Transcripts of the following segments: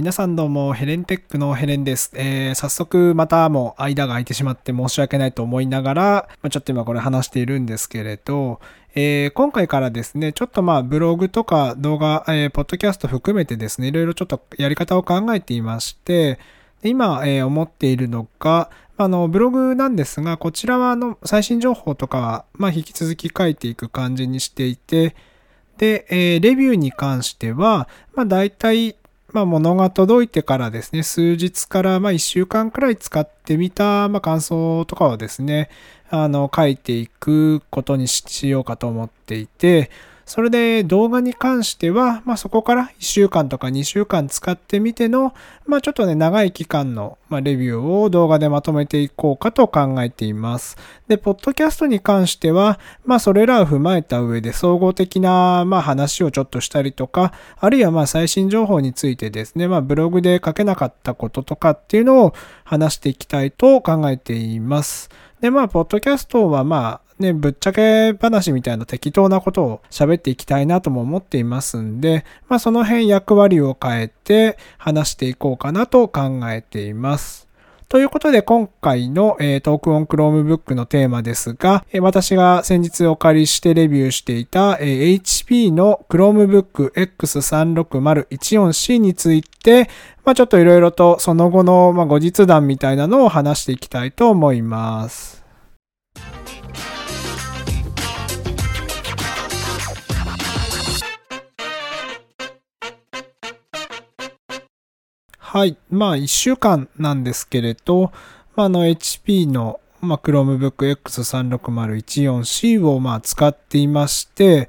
皆さんどうも、ヘレンテックのヘレンです。えー、早速またもう間が空いてしまって申し訳ないと思いながら、まあ、ちょっと今これ話しているんですけれど、えー、今回からですね、ちょっとまあブログとか動画、えー、ポッドキャスト含めてですね、いろいろちょっとやり方を考えていまして、今、えー、思っているのが、あの、ブログなんですが、こちらはあの、最新情報とかは、まあ、引き続き書いていく感じにしていて、で、えー、レビューに関しては、まあ、大体、まあ、物が届いてからですね、数日からまあ1週間くらい使ってみた、まあ、感想とかをですね、あの、書いていくことにしようかと思っていて、それで動画に関しては、まあ、そこから1週間とか2週間使ってみての、まあ、ちょっとね、長い期間の、まレビューを動画でまとめていこうかと考えています。で、ポッドキャストに関しては、まあ、それらを踏まえた上で総合的な、ま、話をちょっとしたりとか、あるいはま、最新情報についてですね、まあ、ブログで書けなかったこととかっていうのを話していきたいと考えています。で、まあ、ポッドキャストはまあ、ね、ぶっちゃけ話みたいな適当なことを喋っていきたいなとも思っていますんで、まあその辺役割を変えて話していこうかなと考えています。ということで今回の、え、トークオン Chromebook のテーマですが、え、私が先日お借りしてレビューしていた、え、HP の Chromebook X36014C について、まあ、ちょっといろいろとその後の、まあ、後日談みたいなのを話していきたいと思います。はい。まあ、1週間なんですけれど、まあ、の HP の、まあ、Chromebook X36014C を、まあ、使っていまして、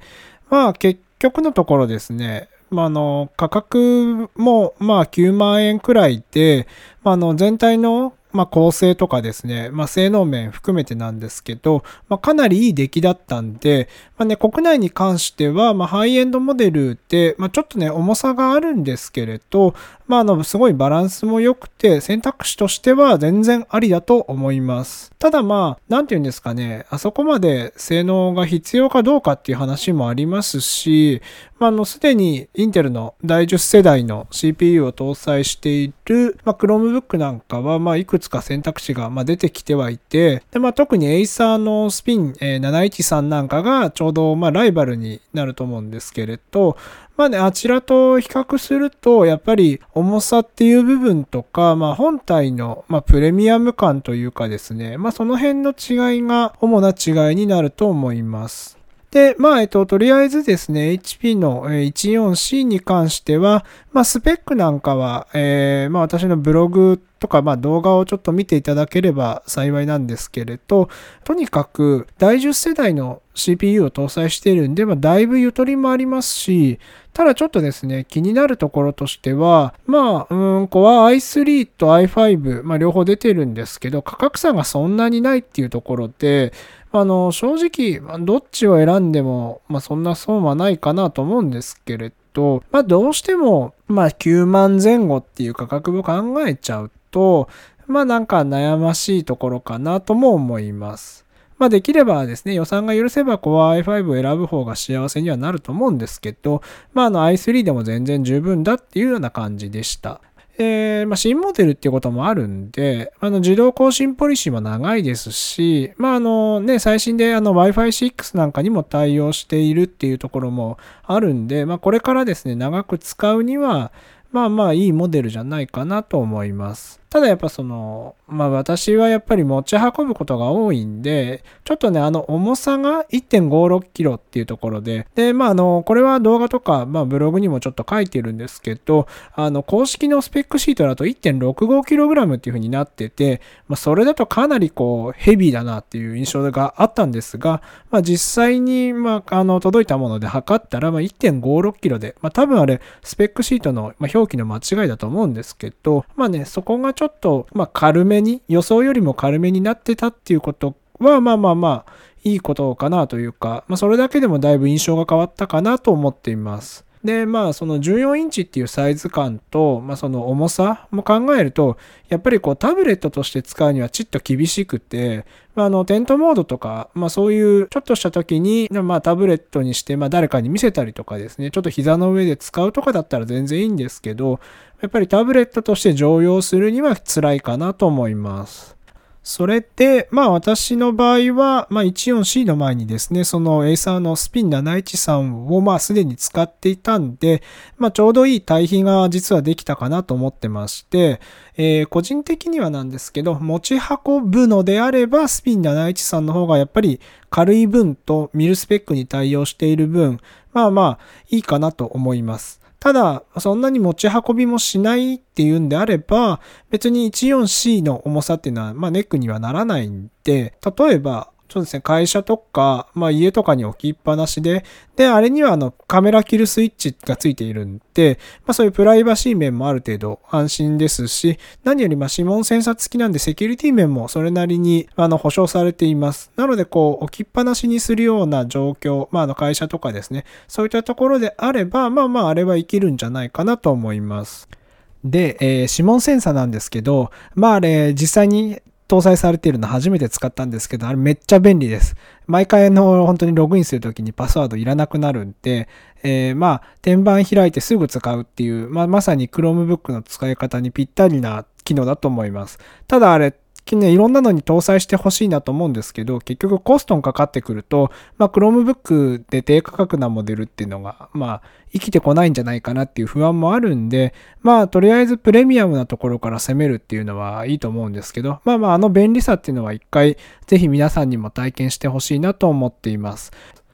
まあ、結局のところですね、まあ、あの、価格も、まあ、9万円くらいで、まあ、の、全体のまあ、構成とかですね、まあ、性能面含めてなんですけど、まあ、かなりいい出来だったんで、まあね、国内に関しては、まあ、ハイエンドモデルで、まあ、ちょっとね、重さがあるんですけれど、まあ、あの、すごいバランスも良くて、選択肢としては全然ありだと思います。ただまあ、なんて言うんですかね、あそこまで性能が必要かどうかっていう話もありますし、まあ、あの、すでにインテルの第10世代の CPU を搭載している、まあ、Chromebook なんかは、まあ、いくつか選択肢が、ま、出てきてはいて、で、まあ、特に Acer のスピン、えー、713なんかがちょうど、ま、ライバルになると思うんですけれど、まあね、あちらと比較すると、やっぱり重さっていう部分とか、まあ本体の、まあ、プレミアム感というかですね、まあその辺の違いが主な違いになると思います。で、まあ、えっと、とりあえずですね、HP の 14C に関しては、まあ、スペックなんかは、えー、まあ、私のブログとか、まあ、動画をちょっと見ていただければ幸いなんですけれど、とにかく、第10世代の CPU を搭載しているんで、まあ、だいぶゆとりもありますし、ただちょっとですね、気になるところとしては、まあ、うん、Core i3 と i5、まあ、両方出てるんですけど、価格差がそんなにないっていうところで、あの、正直、どっちを選んでも、まあ、そんな損はないかなと思うんですけれど、まあ、どうしても、まあ、9万前後っていう価格を考えちゃうと、まあ、なんか悩ましいところかなとも思います。まあ、できればですね、予算が許せば Core i5 を選ぶ方が幸せにはなると思うんですけど、まあ、あの i3 でも全然十分だっていうような感じでした。で、まあ、新モデルっていうこともあるんで、あの、自動更新ポリシーも長いですし、まあ、あのね、最新であの Wi-Fi 6なんかにも対応しているっていうところもあるんで、まあ、これからですね、長く使うには、まあまあいいモデルじゃないかなと思います。ただやっぱその、まあ私はやっぱり持ち運ぶことが多いんで、ちょっとね、あの重さが1.56キロっていうところで、で、まああの、これは動画とか、まあブログにもちょっと書いてるんですけど、あの、公式のスペックシートだと1.65キログラムっていう風になってて、まあそれだとかなりこう、ヘビーだなっていう印象があったんですが、まあ実際に、まああの、届いたもので測ったら、まあ1.56キロで、まあ多分あれ、スペックシートの、ま表記の間違いだと思うんですけど、まあね、そこがちょっと、まあ、軽めに、予想よりも軽めになってたっていうことは、まあまあまあ、いいことかなというか、まあ、それだけでもだいぶ印象が変わったかなと思っています。で、まあ、その14インチっていうサイズ感と、まあ、その重さも考えると、やっぱりこうタブレットとして使うにはちっと厳しくて、まあ、あの、テントモードとか、まあ、そういうちょっとした時に、まあ、タブレットにして、まあ、誰かに見せたりとかですね、ちょっと膝の上で使うとかだったら全然いいんですけど、やっぱりタブレットとして常用するには辛いかなと思います。それで、まあ私の場合は、まあ 14C の前にですね、そのエーサーのスピン713をまあすでに使っていたんで、まあちょうどいい対比が実はできたかなと思ってまして、えー、個人的にはなんですけど、持ち運ぶのであればスピン713の方がやっぱり軽い分とミルスペックに対応している分、まあまあいいかなと思います。ただ、そんなに持ち運びもしないっていうんであれば、別に 14C の重さっていうのは、まあネックにはならないんで、例えば、そうですね、会社とか、まあ家とかに置きっぱなしで、で、あれにはあのカメラキルスイッチがついているんで、まあそういうプライバシー面もある程度安心ですし、何よりまあ指紋センサー付きなんでセキュリティ面もそれなりにあの保証されています。なのでこう置きっぱなしにするような状況、まああの会社とかですね、そういったところであれば、まあまああれは生きるんじゃないかなと思います。で、えー、指紋センサーなんですけど、まああれ、実際に搭載されているの初めて使ったんですけど、あれめっちゃ便利です。毎回の本当にログインするときにパスワードいらなくなるんで、えー、まあ、天板開いてすぐ使うっていう、まあ、まさに Chromebook の使い方にぴったりな機能だと思います。ただあれ、ね、いろんなのに搭載してほしいなと思うんですけど、結局コストンかかってくると、まあ、Chromebook で低価格なモデルっていうのが、まあ、生きてこないんじゃないかなっていう不安もあるんで、まあ、とりあえずプレミアムなところから攻めるっていうのはいいと思うんですけど、まあまあ、あの便利さっていうのは一回、ぜひ皆さんにも体験してほしいなと思っています。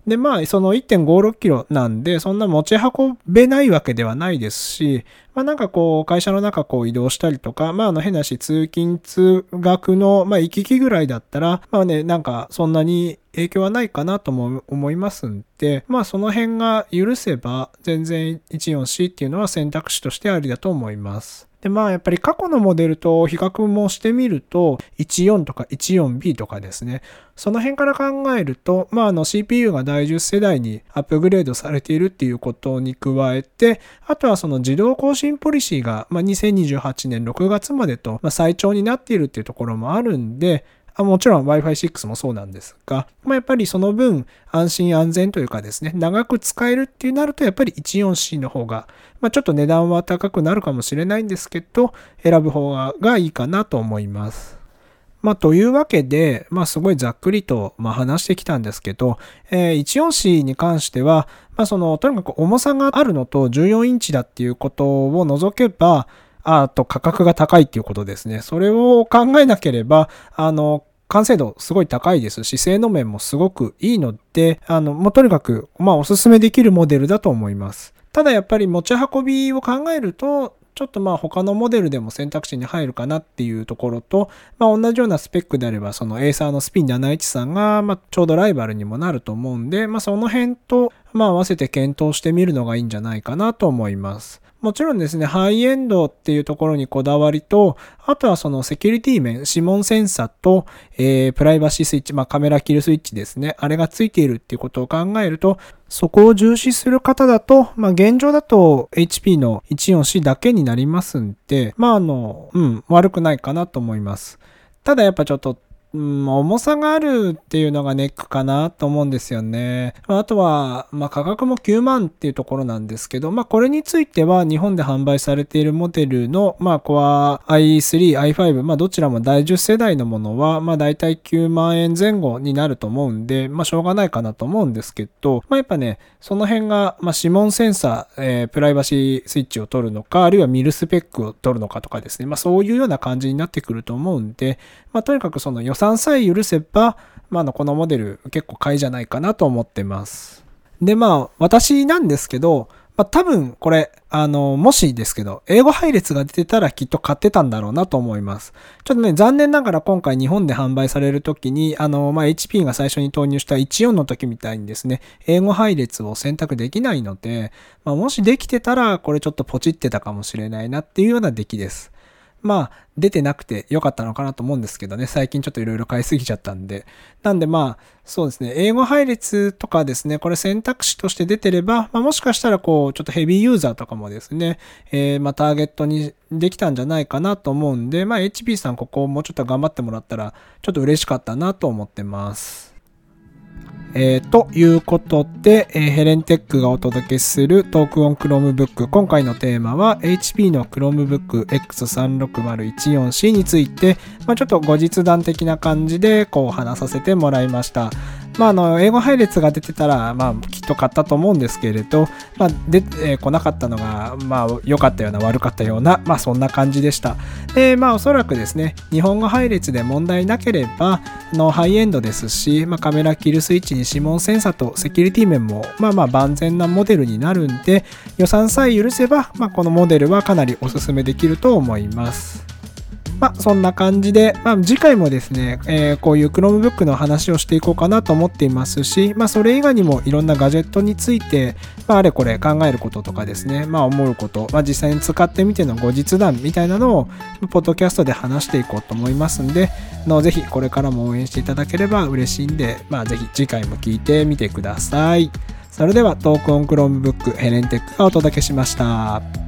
で、まあ、その1.56キロなんで、そんな持ち運べないわけではないですし、まあなんかこう、会社の中こう移動したりとか、まああの変なし、通勤通学の、まあ行き来ぐらいだったら、まあね、なんかそんなに影響はないかなとも思いますんで、まあその辺が許せば、全然 14C っていうのは選択肢としてありだと思います。で、まあやっぱり過去のモデルと比較もしてみると、14とか 14B とかですね、その辺から考えると、まああの CPU が第10世代にアップグレードされているっていうことに加えて、あとはその自動更新ポリシーが、まあ、2028年6月までと、まあ、最長になっているっていうところもあるんで、もちろん Wi-Fi 6もそうなんですが、まあ、やっぱりその分安心安全というかですね、長く使えるってなるとやっぱり 14C の方が、まあ、ちょっと値段は高くなるかもしれないんですけど、選ぶ方がいいかなと思います。まあ、というわけで、まあ、すごいざっくりと、まあ、話してきたんですけど、えー、14C に関しては、まあ、その、とにかく重さがあるのと14インチだっていうことを除けば、あと価格が高いっていうことですね。それを考えなければ、あの、完成度すごい高いですし、性能面もすごくいいので、あの、もうとにかく、まあおすすめできるモデルだと思います。ただやっぱり持ち運びを考えると、ちょっとまあ他のモデルでも選択肢に入るかなっていうところと、まあ同じようなスペックであれば、そのエーサーのスピン713が、まあちょうどライバルにもなると思うんで、まあその辺と、まあ合わせて検討してみるのがいいんじゃないかなと思います。もちろんですね、ハイエンドっていうところにこだわりと、あとはそのセキュリティ面、指紋センサーと、えー、プライバシースイッチ、まあカメラキルスイッチですね。あれがついているっていうことを考えると、そこを重視する方だと、まあ現状だと HP の 14C だけになりますんで、まああの、うん、悪くないかなと思います。ただやっぱちょっとうん、重さがあるっていうのがネックかなと思うんですよね。あとは、まあ、価格も9万っていうところなんですけど、まあ、これについては日本で販売されているモデルの、まあ、Core i3、i5、まあ、どちらも第10世代のものは、まあ、大体9万円前後になると思うんで、まあ、しょうがないかなと思うんですけど、まあ、やっぱね、その辺が、まあ、指紋センサー、えー、プライバシースイッチを取るのか、あるいはミルスペックを取るのかとかですね、まあ、そういうような感じになってくると思うんで、まあ、とにかくその予算さえ許せば、まあ、のこのモデル結構買いじゃないかなと思ってます。で、まあ、私なんですけど、まあ、多分これ、あの、もしですけど、英語配列が出てたらきっと買ってたんだろうなと思います。ちょっとね、残念ながら今回日本で販売されるときに、あの、まあ、HP が最初に投入した14の時みたいにですね、英語配列を選択できないので、まあ、もしできてたら、これちょっとポチってたかもしれないなっていうような出来です。まあ、出てなくてよかったのかなと思うんですけどね、最近ちょっといろいろ買いすぎちゃったんで。なんでまあ、そうですね、英語配列とかですね、これ選択肢として出てれば、まあ、もしかしたらこう、ちょっとヘビーユーザーとかもですね、えー、まあ、ターゲットにできたんじゃないかなと思うんで、まあ、HP さんここをもうちょっと頑張ってもらったら、ちょっと嬉しかったなと思ってます。えー、ということで、えー、ヘレンテックがお届けする Talk on Chromebook。今回のテーマは HP の Chromebook X36014C について、まあ、ちょっと後日談的な感じでこう話させてもらいました。まあ、あの、英語配列が出てたら、まあ、きっと買ったと思うんですけれど、まあ、出てこなかったのが、まあ、良かったような、悪かったような、まあ、そんな感じでした。で、まあ、おそらくですね、日本語配列で問題なければ、のハイエンドですし、まあ、カメラキルスイッチに指紋センサとセキュリティ面も、まあまあ万全なモデルになるんで、予算さえ許せば、まあ、このモデルはかなりおすすめできると思います。まあ、そんな感じで、まあ、次回もですね、えー、こういう Chromebook の話をしていこうかなと思っていますし、まあ、それ以外にもいろんなガジェットについて、まあ、あれこれ考えることとかですね、まあ、思うこと、まあ、実際に使ってみての後日談みたいなのを、ポッドキャストで話していこうと思いますんで、のぜひこれからも応援していただければ嬉しいんで、まあ、ぜひ次回も聞いてみてください。それではトークオン Chromebook ヘレンテックがお届けしました。